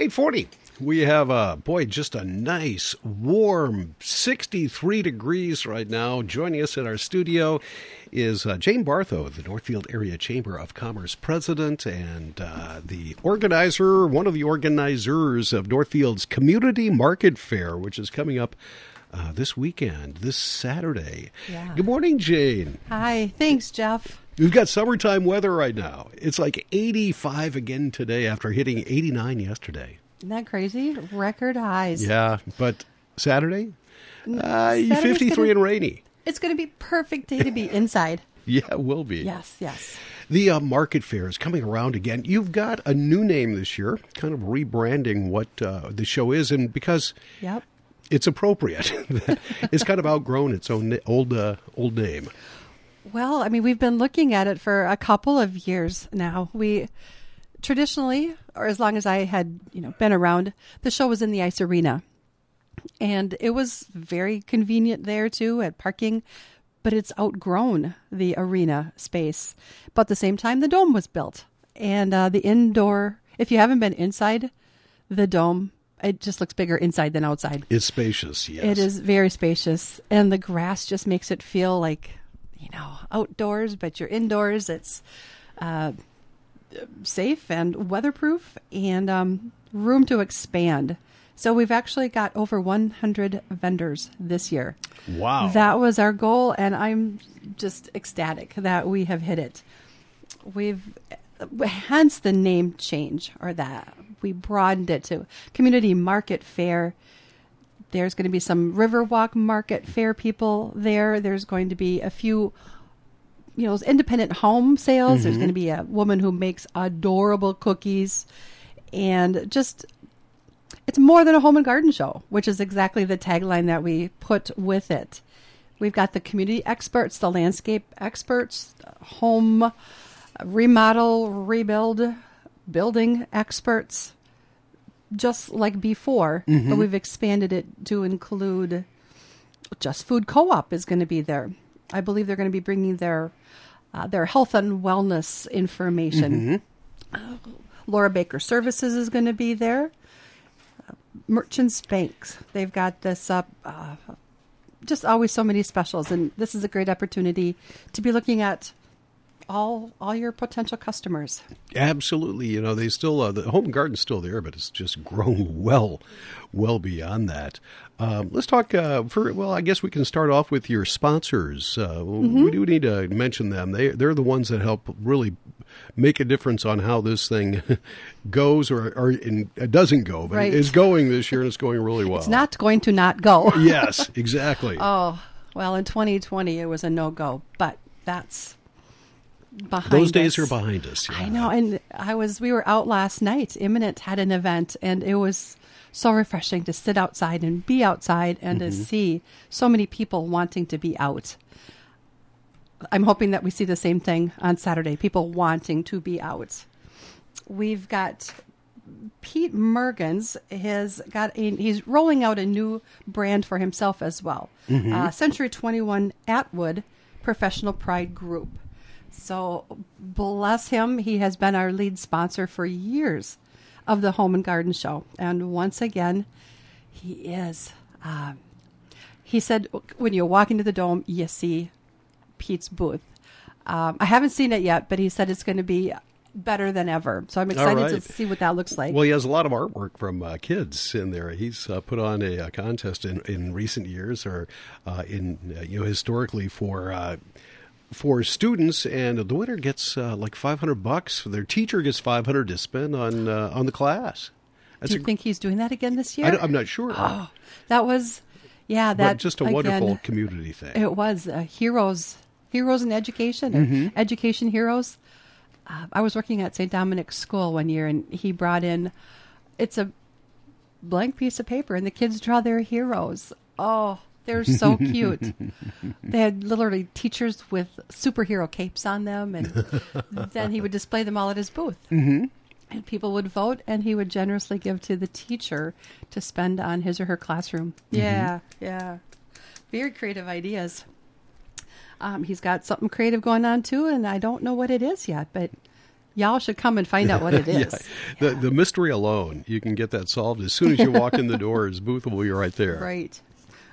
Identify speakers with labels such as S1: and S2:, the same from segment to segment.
S1: 840. We have, uh, boy, just a nice, warm 63 degrees right now. Joining us in our studio is uh, Jane Bartho, the Northfield Area Chamber of Commerce president and uh, the organizer, one of the organizers of Northfield's Community Market Fair, which is coming up uh, this weekend, this Saturday.
S2: Yeah.
S1: Good morning, Jane.
S2: Hi. Thanks, Jeff.
S1: We've got summertime weather right now. It's like 85 again today after hitting 89 yesterday.
S2: Isn't that crazy? Record highs.
S1: Yeah, but Saturday, uh, 53
S2: gonna-
S1: and rainy.
S2: It's going to be perfect day to be inside.
S1: Yeah, it will be.
S2: yes, yes.
S1: The uh, market fair is coming around again. You've got a new name this year, kind of rebranding what uh, the show is, and because
S2: Yep.
S1: it's appropriate, it's kind of outgrown its own old uh, old name.
S2: Well, I mean, we've been looking at it for a couple of years now. We traditionally, or as long as I had, you know, been around, the show was in the ice arena. And it was very convenient there too at parking, but it's outgrown the arena space. But at the same time, the dome was built. And uh, the indoor, if you haven't been inside the dome, it just looks bigger inside than outside.
S1: It's spacious. Yes,
S2: It is very spacious, and the grass just makes it feel like you know outdoors, but you're indoors. It's uh, safe and weatherproof, and um, room to expand. So we've actually got over 100 vendors this year.
S1: Wow.
S2: That was our goal, and I'm just ecstatic that we have hit it. We've hence the name change, or that we broadened it to community market fair. There's going to be some Riverwalk Market Fair people there. There's going to be a few, you know, independent home sales. There's mm-hmm. going to be a woman who makes adorable cookies, and just it's more than a home and garden show, which is exactly the tagline that we put with it. We've got the community experts, the landscape experts, home remodel, rebuild, building experts, just like before, but we've expanded it to include Just Food Co-op is going to be there. I believe they're going to be bringing their uh, their health and wellness information. Uh, Laura Baker Services is going to be there. Uh, Merchants Banks, they've got this up. Uh, just always so many specials, and this is a great opportunity to be looking at all all your potential customers.
S1: Absolutely. You know, they still, uh, the home garden's still there, but it's just grown well, well beyond that. Um, let's talk uh, for, well, I guess we can start off with your sponsors. Uh,
S2: Mm-hmm.
S1: We do need to mention them. They, they're the ones that help really make a difference on how this thing goes or, or in, it doesn't go, but
S2: Right.
S1: it's going this year and it's going really well.
S2: It's not going to not go.
S1: Yes, exactly.
S2: Oh, well, in 2020 it was a no go, but that's behind
S1: Those days
S2: us.
S1: are behind us. yeah.
S2: I know, and I was we were out last night. Imminent had an event, and it was so refreshing to sit outside and be outside and
S1: Mm-hmm.
S2: to see so many people wanting to be out. I'm hoping that we see the same thing on Saturday. People wanting to be out. We've got Pete Mergens has got a he's rolling out a new brand for himself as well. Uh, Century 21 Atwood Professional Pride Group. So bless him, he has been our lead sponsor for years of the Home and Garden Show, and once again, he is. Uh, he said when you walk into the dome, you see Pete's booth. Um, I haven't seen it yet, but he said it's going to be better than ever. So I'm excited
S1: right.
S2: to see what that looks like.
S1: Well, he has a lot of artwork from uh, kids in there. He's uh, put on a, uh contest in, in recent years, or uh, in uh, you know historically for uh, for students, and the winner gets uh, like five hundred bucks. Their teacher gets five hundred to spend on uh, on the class. That's
S2: Do you
S1: a-
S2: think he's doing that again this year?
S1: I, am not sure,
S2: Oh, that was, yeah,
S1: but
S2: that
S1: just a
S2: again,
S1: wonderful community thing.
S2: It was uh, heroes, heroes in education,
S1: Mm-hmm.
S2: education heroes. Uh, I was working at St. Dominic's School one year, and he brought in. It's a blank piece of paper, and the kids draw their heroes. Oh, they're so cute. they had literally teachers with superhero capes on them, and then he would display them all at his booth. Mm-hmm. And people would vote, and he would generously give to the teacher to spend on his or her classroom. Yeah, yeah. Very creative ideas. Um, he's got something creative going on too, and I don't know what it is yet, but y'all should come and find out what it is.
S1: yeah. The the mystery alone, you can get that solved as soon as you walk in the door. His booth will be right there.
S2: Right.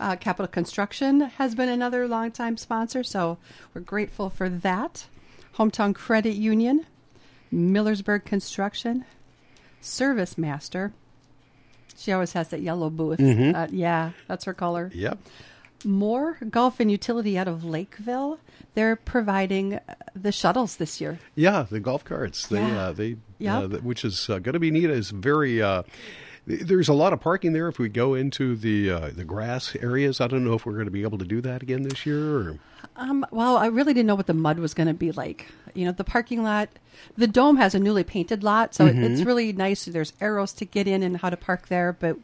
S2: Uh, Capital Construction has been another longtime sponsor, so we're grateful for that. Hometown Credit Union, Millersburg Construction, Service Master. She always has that yellow booth. Uh, yeah, that's her color.
S1: Yep.
S2: More Golf and Utility out of Lakeville. They're providing uh, the shuttles this year.
S1: Yeah, the golf carts. They
S2: Yeah.
S1: uh, they
S2: Yep.
S1: uh, which is uh, going to be neat. Is very. Th- there's a lot of parking there. If we go into the uh, the grass areas, I don't know if we're going to be able to do that again this year. Or,
S2: Um, well, I really didn't know what the mud was going to be like. You know, the parking lot, the dome has a newly painted lot, so
S1: Mm-hmm.
S2: it's really nice. There's arrows to get in and how to park there, but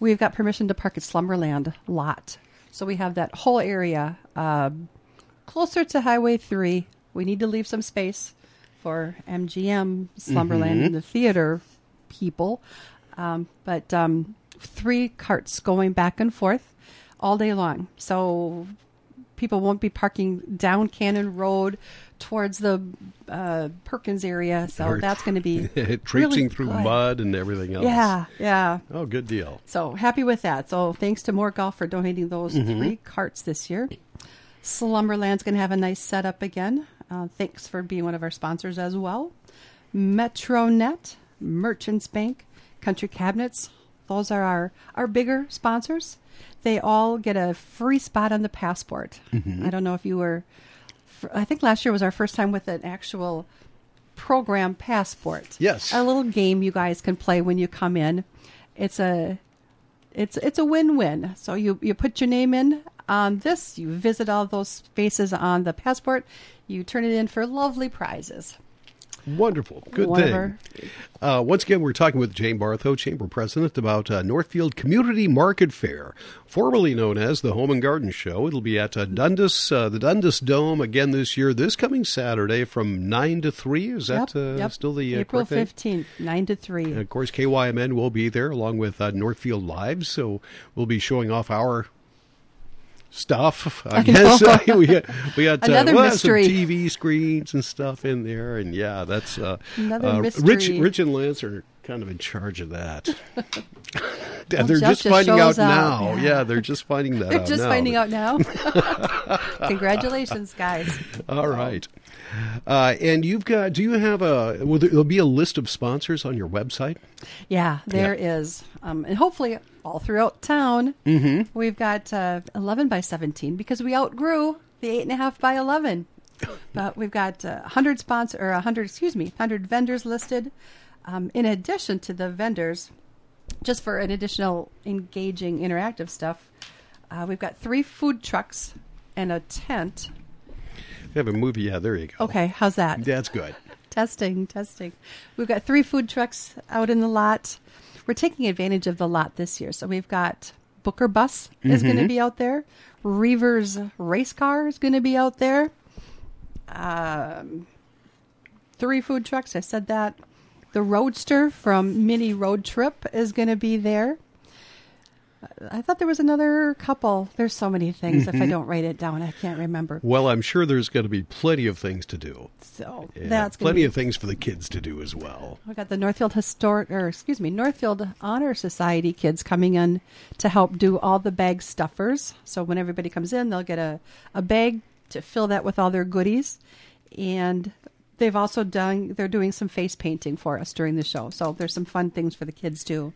S2: we've got permission to park at Slumberland lot. So we have that whole area um, closer to Highway 3. We need to leave some space for MGM, Slumberland, and the theater people. Um, but um, three carts going back and forth all day long. So people won't be parking down Cannon Road towards the uh, Perkins area. So
S1: Or-
S2: that's going to be
S1: traipsing
S2: really
S1: through
S2: good.
S1: mud and everything else.
S2: Yeah, yeah.
S1: Oh, good deal.
S2: So happy with that. So thanks to More Golf for donating those
S1: Mm-hmm.
S2: three carts this year. Slumberland's going to have a nice setup again. Uh, thanks for being one of our sponsors as well. MetroNet, Merchants Bank, Country Cabinets. Those are our, our bigger sponsors. They all get a free spot on the passport.
S1: Mm-hmm.
S2: I don't know if you were, I think last year was our first time with an actual program passport.
S1: Yes.
S2: A little game you guys can play when you come in. It's a it's it's a win-win. So you you put your name in on this, you visit all those spaces on the passport, you turn it in for lovely prizes.
S1: Wonderful. Good
S2: of
S1: thing. Uh, once again, we're talking with Jane Bartho, Chamber President, about uh, Northfield Community Market Fair, formerly known as the Home and Garden Show. It'll be at uh, Dundas, uh, the Dundas Dome again this year, this coming Saturday from 9 to 3. Is that
S2: Yep,
S1: uh,
S2: yep.
S1: still the uh,
S2: April fifteenth, nine to three.
S1: And of course, KYMN will be there along with uh, Northfield Live, so we'll be showing off our stuff. I,
S2: I
S1: guess we got we got
S2: Another
S1: uh, we'll some. TV screens and stuff in there, and yeah, that's uh,
S2: Another
S1: uh,
S2: mystery.
S1: Rich, Rich and Lance are kind of in charge of that. they're
S2: Jeff
S1: just
S2: just
S1: finding out now.
S2: Yeah.
S1: Yeah. they're just finding that
S2: They're
S1: out
S2: just
S1: now.
S2: finding out now. Congratulations, guys.
S1: All right. Uh, and you've got, do you have a, will there, there'll be a list of sponsors on your website?
S2: Yeah, there is, um, and hopefully all throughout town. Mm-hmm. We've got uh, eleven by seventeen because we outgrew the eight and a half by eleven. But we've got uh, hundred sponsor or hundred, excuse me, hundred vendors listed. Um, in addition to the vendors, just for an additional engaging, interactive stuff, uh, we've got three food trucks and a tent.
S1: We have a movie. Yeah, there you go.
S2: Okay, how's that?
S1: That's good.
S2: Testing, testing. We've got three food trucks out in the lot. We're taking advantage of the lot this year. So we've got Booker Bus is going to be out there. Reavers Race Car is going to be out there. Um, three food trucks. I said that. The Roadster from Mini Road Trip is going to be there. I thought there was another couple. There's so many things. If I mm-hmm. don't write it down, I can't remember.
S1: Well, I'm sure there's going to be plenty of things to do.
S2: So
S1: Yeah,
S2: that's
S1: plenty
S2: be
S1: of things for the kids to do as well.
S2: We got the Northfield Historic, or excuse me, Northfield Honor Society kids coming in to help do all the bag stuffers. So when everybody comes in, they'll get a, a bag to fill that with all their goodies. And they've also done, they're doing some face painting for us during the show. So there's some fun things for the kids too.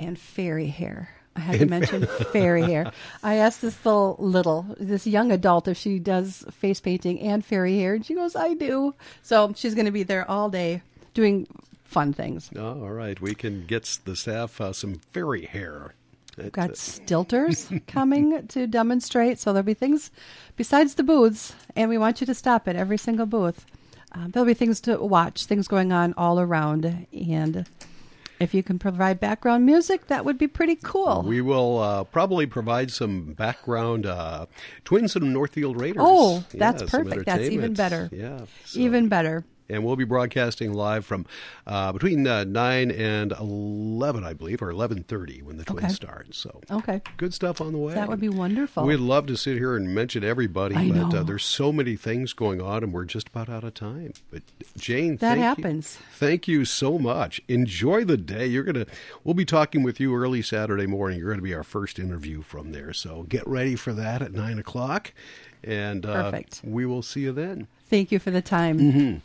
S2: And fairy hair. I had to mention fairy hair. I asked this little, little, this young adult if she does face painting and fairy hair, and she goes, "I do." So she's going to be there all day doing fun things.
S1: Oh, all right. We can get the staff uh, some fairy hair. That,
S2: Got stilters coming to demonstrate, so there'll be things besides the booths, and we want you to stop at every single booth. Um, there'll be things to watch, things going on all around, and if you can provide background music, that would be pretty cool.
S1: we will uh, probably provide some background uh, Twins and Northfield Raiders.
S2: Oh, that's
S1: some
S2: perfect. That's even better.
S1: Yeah. so-
S2: Even better.
S1: And we'll be broadcasting live from uh, between uh, nine and eleven, I believe, or eleven thirty when the twins
S2: Okay.
S1: start. So
S2: Okay.
S1: good stuff on the way.
S2: That would be wonderful.
S1: We'd love to sit here and mention everybody,
S2: I
S1: but uh, there's so many things going on, and we're just about out of time. But Jane,
S2: That
S1: thank you-
S2: happens.
S1: thank you so much. Enjoy the day. You're gonna. We'll be talking with you early Saturday morning. You're going to be our first interview from there. So get ready for that at nine o'clock, and uh,
S2: Perfect.
S1: we will see you then.
S2: Thank you for the time.